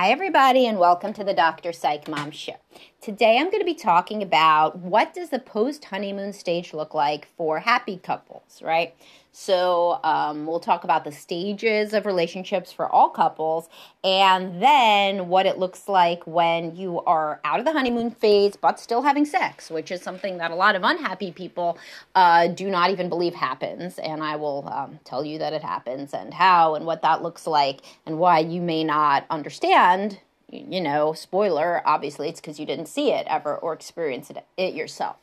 Hi, everybody, and welcome to the Dr. Psych Mom Show. Today, I'm going to be talking about what does the post honeymoon stage look like for happy couples, right? So, um, we'll talk about the stages of relationships for all couples and then what it looks like when you are out of the honeymoon phase but still having sex, which is something that a lot of unhappy people uh, do not even believe happens. And I will um, tell you that it happens and how and what that looks like and why you may not understand you know, spoiler, obviously it's because you didn't see it ever or experience it, it yourself.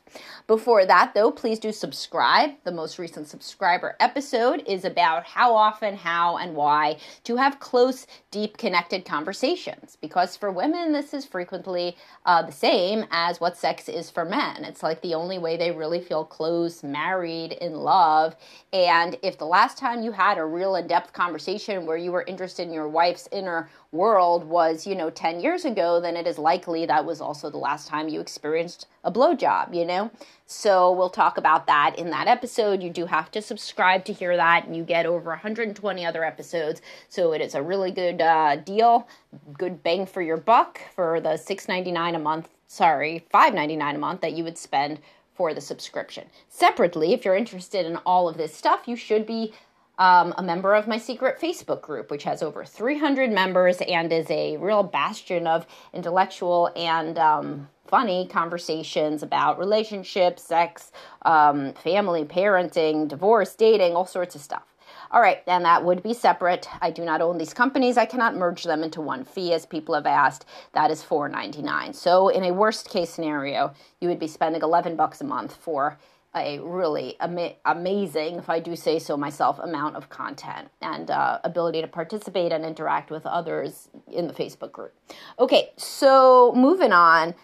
Before that, though, please do subscribe. The most recent subscriber episode is about how often, how, and why to have close, deep, connected conversations. Because for women, this is frequently uh, the same as what sex is for men. It's like the only way they really feel close, married, in love. And if the last time you had a real in depth conversation where you were interested in your wife's inner world was, you know, 10 years ago, then it is likely that was also the last time you experienced a blowjob, you know? So we'll talk about that in that episode. You do have to subscribe to hear that, and you get over 120 other episodes. So it is a really good uh, deal, good bang for your buck for the $6.99 a month, sorry, $5.99 a month that you would spend for the subscription. Separately, if you're interested in all of this stuff, you should be um, a member of my secret Facebook group, which has over 300 members and is a real bastion of intellectual and um, funny conversations about relationships, sex, um, family, parenting, divorce, dating, all sorts of stuff. All right, and that would be separate. I do not own these companies. I cannot merge them into one fee, as people have asked. That is $4.99. So, in a worst case scenario, you would be spending 11 bucks a month for a really ama- amazing, if I do say so myself, amount of content and uh, ability to participate and interact with others in the Facebook group. Okay, so moving on.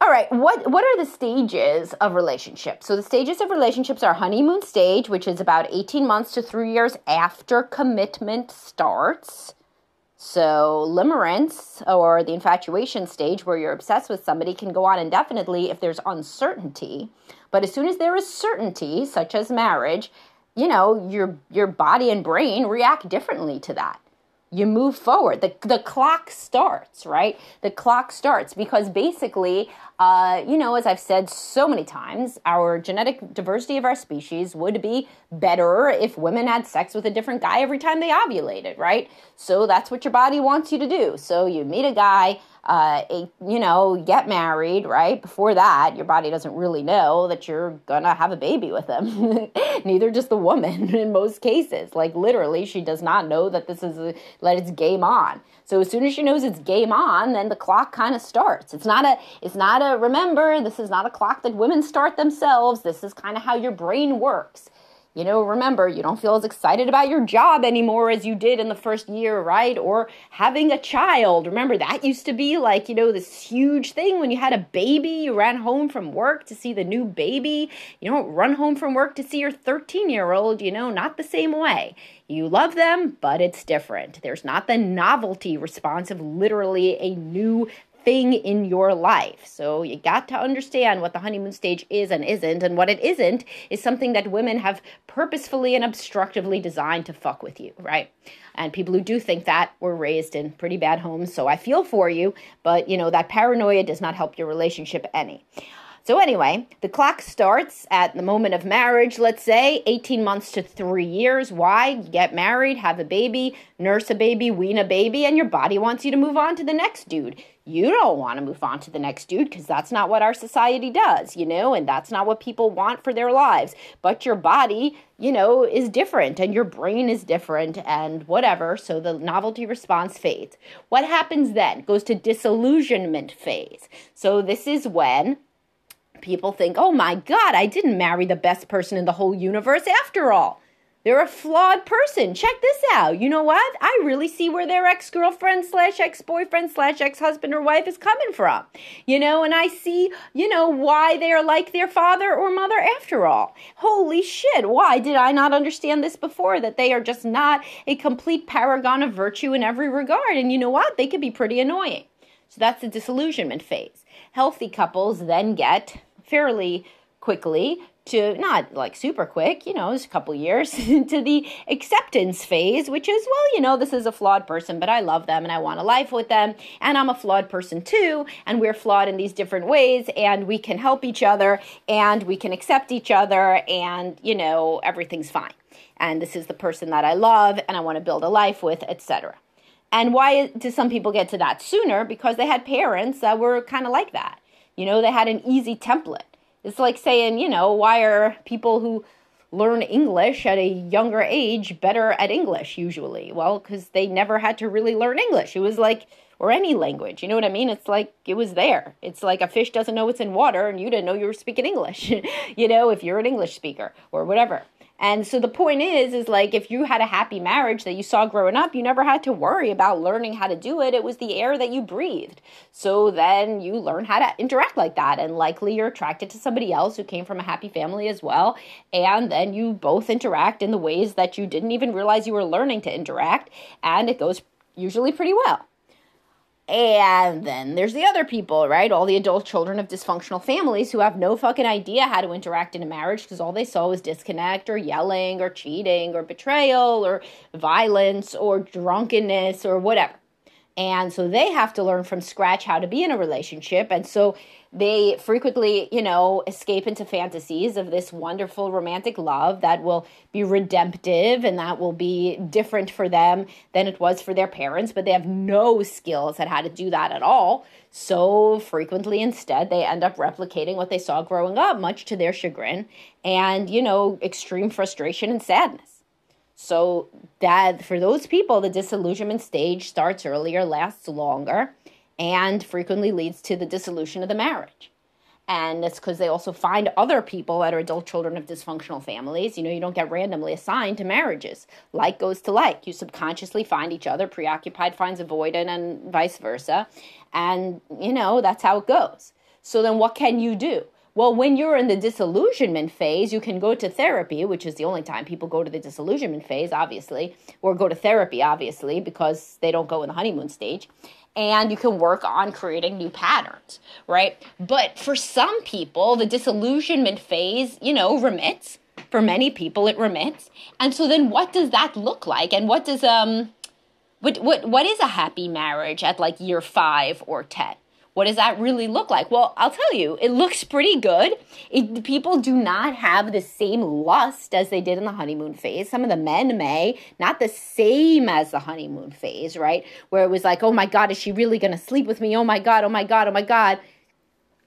All right, what what are the stages of relationships? So the stages of relationships are honeymoon stage, which is about 18 months to 3 years after commitment starts. So, limerence or the infatuation stage where you're obsessed with somebody can go on indefinitely if there's uncertainty. But as soon as there is certainty, such as marriage, you know, your your body and brain react differently to that you move forward. The, the clock starts, right? The clock starts because basically, uh, you know, as I've said so many times, our genetic diversity of our species would be better if women had sex with a different guy every time they ovulated, right? So that's what your body wants you to do. So you meet a guy, uh, a, you know, get married, right? Before that, your body doesn't really know that you're gonna have a baby with him. Neither does the woman in most cases. Like literally, she does not know that this is a, that it's game on. So as soon as she knows it's game on, then the clock kind of starts. It's not a, it's not a. Remember, this is not a clock that women start themselves. This is kind of how your brain works you know, remember, you don't feel as excited about your job anymore as you did in the first year, right? Or having a child. Remember, that used to be like, you know, this huge thing when you had a baby, you ran home from work to see the new baby. You don't run home from work to see your 13 year old, you know, not the same way. You love them, but it's different. There's not the novelty response of literally a new thing in your life. So you got to understand what the honeymoon stage is and isn't. And what it isn't is something that women have purposefully and obstructively designed to fuck with you, right? And people who do think that were raised in pretty bad homes. So I feel for you, but you know, that paranoia does not help your relationship any. So, anyway, the clock starts at the moment of marriage, let's say 18 months to three years. Why? Get married, have a baby, nurse a baby, wean a baby, and your body wants you to move on to the next dude. You don't want to move on to the next dude because that's not what our society does, you know, and that's not what people want for their lives. But your body, you know, is different and your brain is different and whatever. So the novelty response fades. What happens then? Goes to disillusionment phase. So this is when people think, oh my God, I didn't marry the best person in the whole universe after all. They're a flawed person. Check this out. You know what? I really see where their ex girlfriend slash ex boyfriend slash ex husband or wife is coming from. You know, and I see, you know, why they're like their father or mother after all. Holy shit. Why did I not understand this before? That they are just not a complete paragon of virtue in every regard. And you know what? They could be pretty annoying. So that's the disillusionment phase. Healthy couples then get fairly quickly to not like super quick, you know, it's a couple years into the acceptance phase, which is, well, you know, this is a flawed person, but I love them and I want a life with them. And I'm a flawed person too. And we're flawed in these different ways. And we can help each other and we can accept each other. And, you know, everything's fine. And this is the person that I love and I want to build a life with, etc. And why do some people get to that sooner? Because they had parents that were kind of like that. You know, they had an easy template it's like saying, you know, why are people who learn English at a younger age better at English usually? Well, because they never had to really learn English. It was like, or any language, you know what I mean? It's like it was there. It's like a fish doesn't know it's in water and you didn't know you were speaking English, you know, if you're an English speaker or whatever. And so the point is, is like if you had a happy marriage that you saw growing up, you never had to worry about learning how to do it. It was the air that you breathed. So then you learn how to interact like that. And likely you're attracted to somebody else who came from a happy family as well. And then you both interact in the ways that you didn't even realize you were learning to interact. And it goes usually pretty well. And then there's the other people, right? All the adult children of dysfunctional families who have no fucking idea how to interact in a marriage because all they saw was disconnect or yelling or cheating or betrayal or violence or drunkenness or whatever. And so they have to learn from scratch how to be in a relationship. And so they frequently, you know, escape into fantasies of this wonderful romantic love that will be redemptive and that will be different for them than it was for their parents, but they have no skills at how to do that at all. So frequently, instead, they end up replicating what they saw growing up, much to their chagrin and, you know, extreme frustration and sadness. So that for those people, the disillusionment stage starts earlier, lasts longer, and frequently leads to the dissolution of the marriage. And it's because they also find other people that are adult children of dysfunctional families. You know, you don't get randomly assigned to marriages. Like goes to like. You subconsciously find each other. Preoccupied finds avoidant, and vice versa. And, you know, that's how it goes. So then what can you do? Well, when you're in the disillusionment phase, you can go to therapy, which is the only time people go to the disillusionment phase, obviously, or go to therapy, obviously, because they don't go in the honeymoon stage. And you can work on creating new patterns, right? But for some people, the disillusionment phase, you know, remits. For many people, it remits. And so then what does that look like? And what does, um, what, what, what is a happy marriage at like year five or 10? What does that really look like? Well, I'll tell you, it looks pretty good. It, people do not have the same lust as they did in the honeymoon phase. Some of the men may, not the same as the honeymoon phase, right? Where it was like, oh my God, is she really going to sleep with me? Oh my God, oh my God, oh my God.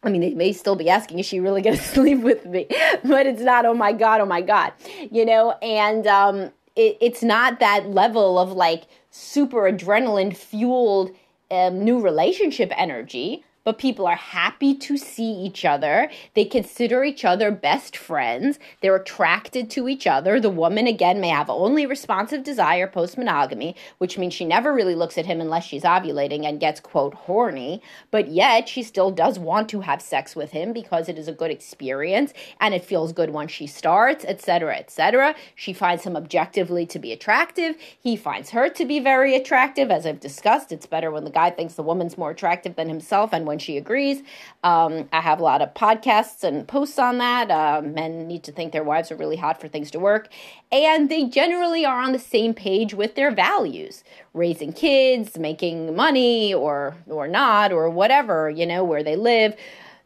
I mean, they may still be asking, is she really going to sleep with me? But it's not, oh my God, oh my God, you know? And um, it, it's not that level of like super adrenaline fueled um, new relationship energy but people are happy to see each other. They consider each other best friends. They're attracted to each other. The woman, again, may have only responsive desire post monogamy, which means she never really looks at him unless she's ovulating and gets, quote, horny. But yet, she still does want to have sex with him because it is a good experience and it feels good once she starts, etc., etc. She finds him objectively to be attractive. He finds her to be very attractive. As I've discussed, it's better when the guy thinks the woman's more attractive than himself and when she agrees. Um, I have a lot of podcasts and posts on that. Uh, men need to think their wives are really hot for things to work. And they generally are on the same page with their values raising kids, making money, or, or not, or whatever, you know, where they live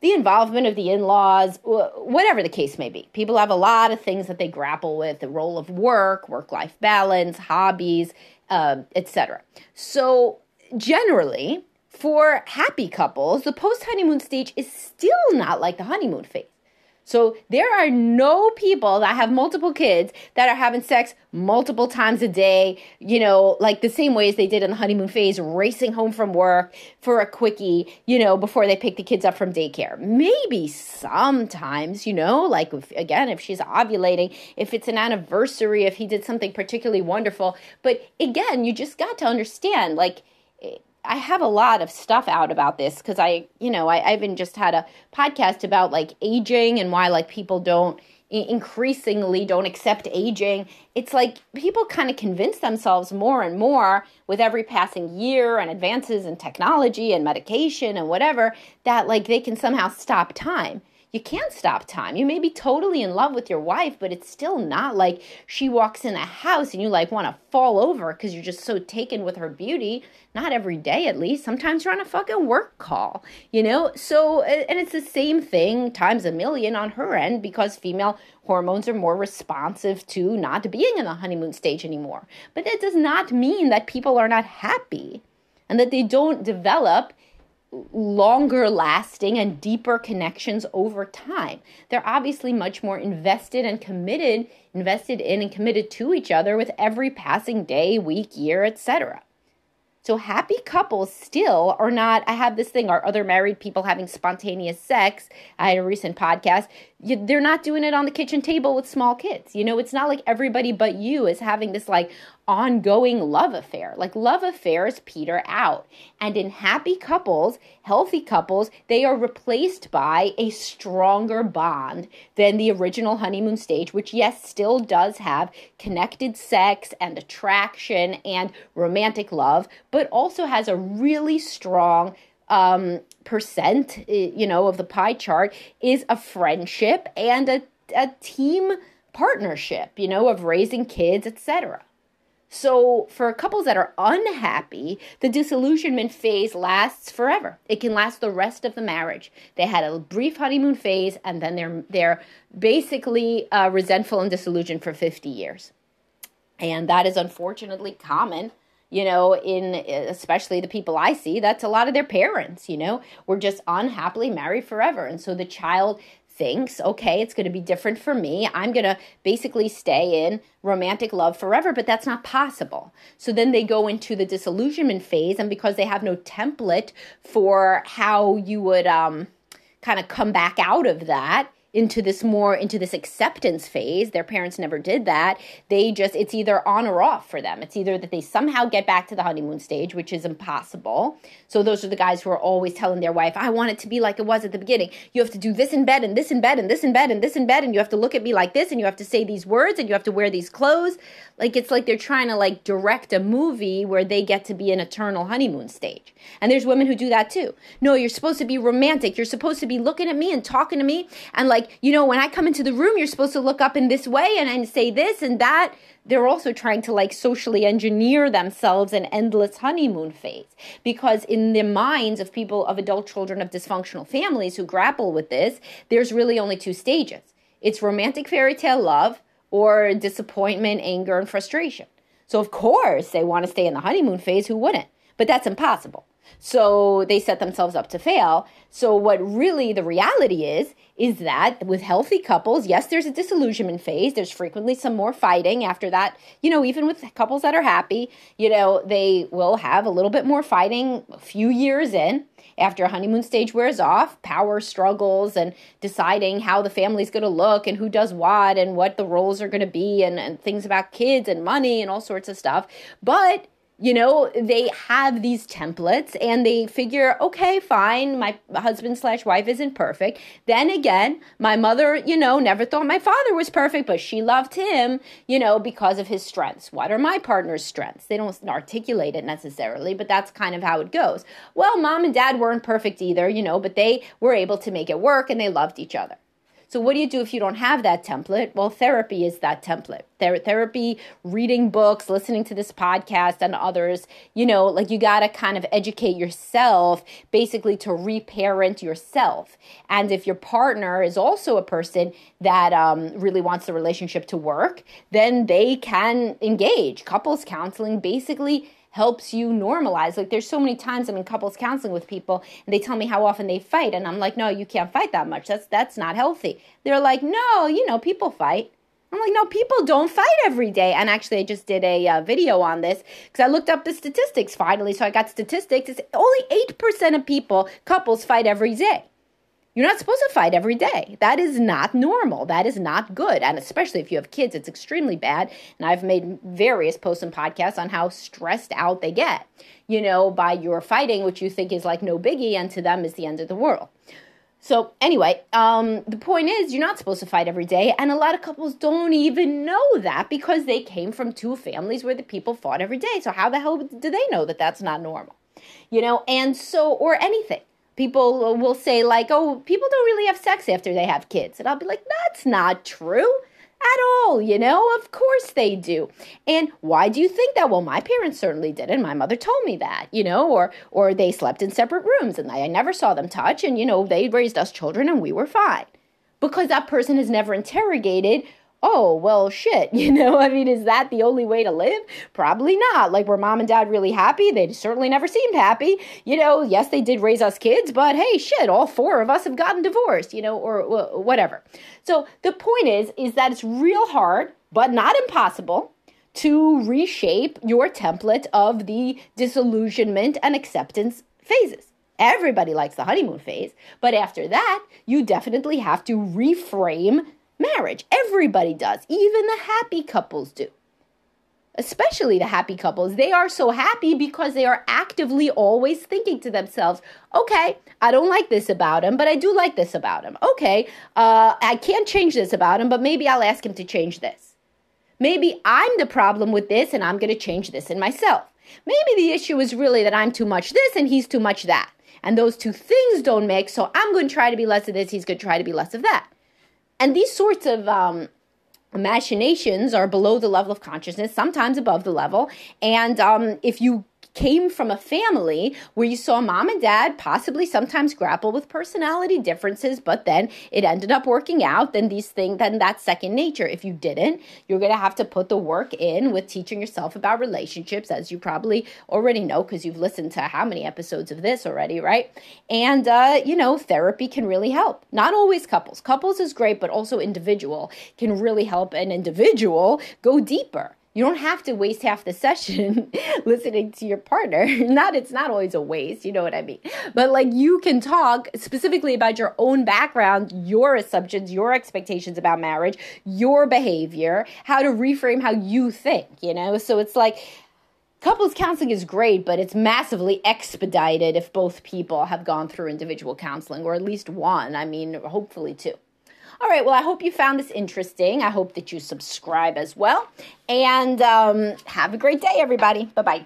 the involvement of the in-laws whatever the case may be people have a lot of things that they grapple with the role of work work-life balance hobbies uh, etc so generally for happy couples, the post honeymoon stage is still not like the honeymoon phase. So there are no people that have multiple kids that are having sex multiple times a day, you know, like the same way as they did in the honeymoon phase, racing home from work for a quickie, you know, before they pick the kids up from daycare. Maybe sometimes, you know, like if, again, if she's ovulating, if it's an anniversary, if he did something particularly wonderful. But again, you just got to understand, like, I have a lot of stuff out about this because I, you know, I, I even just had a podcast about like aging and why like people don't increasingly don't accept aging. It's like people kind of convince themselves more and more with every passing year and advances in technology and medication and whatever that like they can somehow stop time you can't stop time. You may be totally in love with your wife, but it's still not like she walks in the house and you like want to fall over because you're just so taken with her beauty. Not every day, at least. Sometimes you're on a fucking work call, you know? So, and it's the same thing times a million on her end because female hormones are more responsive to not being in the honeymoon stage anymore. But that does not mean that people are not happy and that they don't develop longer lasting and deeper connections over time. They're obviously much more invested and committed, invested in and committed to each other with every passing day, week, year, etc. So happy couples still are not. I have this thing: are other married people having spontaneous sex? I had a recent podcast. They're not doing it on the kitchen table with small kids. You know, it's not like everybody but you is having this like ongoing love affair. Like love affairs peter out. And in happy couples, healthy couples, they are replaced by a stronger bond than the original honeymoon stage, which yes, still does have connected sex and attraction and romantic love, but also has a really strong um, percent, you know, of the pie chart is a friendship and a, a team partnership, you know, of raising kids, etc. So, for couples that are unhappy, the disillusionment phase lasts forever. It can last the rest of the marriage. They had a brief honeymoon phase, and then they're they're basically uh, resentful and disillusioned for fifty years, and that is unfortunately common. You know, in especially the people I see, that's a lot of their parents. You know, were just unhappily married forever, and so the child thinks, okay, it's going to be different for me. I'm going to basically stay in romantic love forever, but that's not possible. So then they go into the disillusionment phase, and because they have no template for how you would um, kind of come back out of that, into this more into this acceptance phase. Their parents never did that. They just it's either on or off for them. It's either that they somehow get back to the honeymoon stage which is impossible. So those are the guys who are always telling their wife i want it to be like it was at the beginning. You have to do this in bed and this in bed and this in bed and this in bed and you have to look at me like this and you have to say these words and you have to wear these clothes. Like it's like they're trying to like direct a movie where they get to be an eternal honeymoon stage. And there's women who do that too. No you're supposed to be romantic. You're supposed to be looking at me and talking to me and like like, you know, when I come into the room, you're supposed to look up in this way and, say this and that. They're also trying to like socially engineer themselves an endless honeymoon phase because in the minds of people of adult children of dysfunctional families who grapple with this, there's really only two stages. It's romantic fairy tale love or disappointment, anger, and frustration. So of course they want to stay in the honeymoon phase. Who wouldn't? But that's impossible. So they set themselves up to fail. So what really the reality is, is that with healthy couples, yes, there's a disillusionment phase. There's frequently some more fighting after that. You know, even with couples that are happy, you know, they will have a little bit more fighting a few years in after a honeymoon stage wears off, power struggles and deciding how the family's going to look and who does what and what the roles are going to be and, and things about kids and money and all sorts of stuff. But you know they have these templates and they figure okay fine my husband slash wife isn't perfect. Then again my mother you know never thought my father was perfect but she loved him you know because of his strengths. What are my partner's strengths? They don't articulate it necessarily but that's kind of how it goes. Well mom and dad weren't perfect either you know but they were able to make it work and they loved each other so, what do you do if you don't have that template? Well, therapy is that template. Ther- therapy, reading books, listening to this podcast and others, you know, like you got to kind of educate yourself basically to reparent yourself. And if your partner is also a person that um, really wants the relationship to work, then they can engage. Couples counseling basically helps you normalize. Like there's so many times I'm in couples counseling with people and they tell me how often they fight and I'm like, "No, you can't fight that much. That's that's not healthy." They're like, "No, you know, people fight." I'm like, no, people don't fight every day. And actually, I just did a uh, video on this because I looked up the statistics finally. So I got statistics. It's only 8% of people, couples, fight every day. You're not supposed to fight every day. That is not normal. That is not good. And especially if you have kids, it's extremely bad. And I've made various posts and podcasts on how stressed out they get, you know, by your fighting, which you think is like no biggie, and to them is the end of the world. So, anyway, um, the point is, you're not supposed to fight every day. And a lot of couples don't even know that because they came from two families where the people fought every day. So, how the hell do they know that that's not normal? You know, and so, or anything people will say like oh people don't really have sex after they have kids and i'll be like that's not true at all, you know? Of course they do. And why do you think that? Well, my parents certainly did, and my mother told me that, you know, or or they slept in separate rooms and I never saw them touch, and you know, they raised us children and we were fine. Because that person has never interrogated oh, well, shit, you know? I mean, is that the only way to live? Probably not. Like, were mom and dad really happy? They certainly never seemed happy. You know, yes, they did raise us kids, but hey, shit, all four of us have gotten divorced, you know, or, or whatever. So the point is, is that it's real hard, but not impossible to reshape your template of the disillusionment and acceptance phases. Everybody likes the honeymoon phase, but after that, you definitely have to reframe marriage. Everybody does. Even the happy couples do. Especially the happy couples. They are so happy because they are actively always thinking to themselves, okay, I don't like this about him, but I do like this about him. Okay, uh, I can't change this about him, but maybe I'll ask him to change this. Maybe I'm the problem with this and I'm going to change this in myself. Maybe the issue is really that I'm too much this and he's too much that. And those two things don't mix, so I'm going to try to be less of this, he's going to try to be less of that. And these sorts of um, imaginations are below the level of consciousness, sometimes above the level. And um, if you came from a family where you saw mom and dad possibly sometimes grapple with personality differences, but then it ended up working out, then these things, then that's second nature. If you didn't, you're going to have to put the work in with teaching yourself about relationships, as you probably already know because you've listened to how many episodes of this already, right? And, uh, you know, therapy can really help. Not always couples. Couples is great, but also individual can really help an individual go deeper you don't have to waste half the session listening to your partner. Not it's not always a waste, you know what I mean. But like you can talk specifically about your own background, your assumptions, your expectations about marriage, your behavior, how to reframe how you think, you know? So it's like couples counseling is great, but it's massively expedited if both people have gone through individual counseling or at least one. I mean, hopefully two. All right, well, I hope you found this interesting. I hope that you subscribe as well. And um, have a great day, everybody. Bye bye.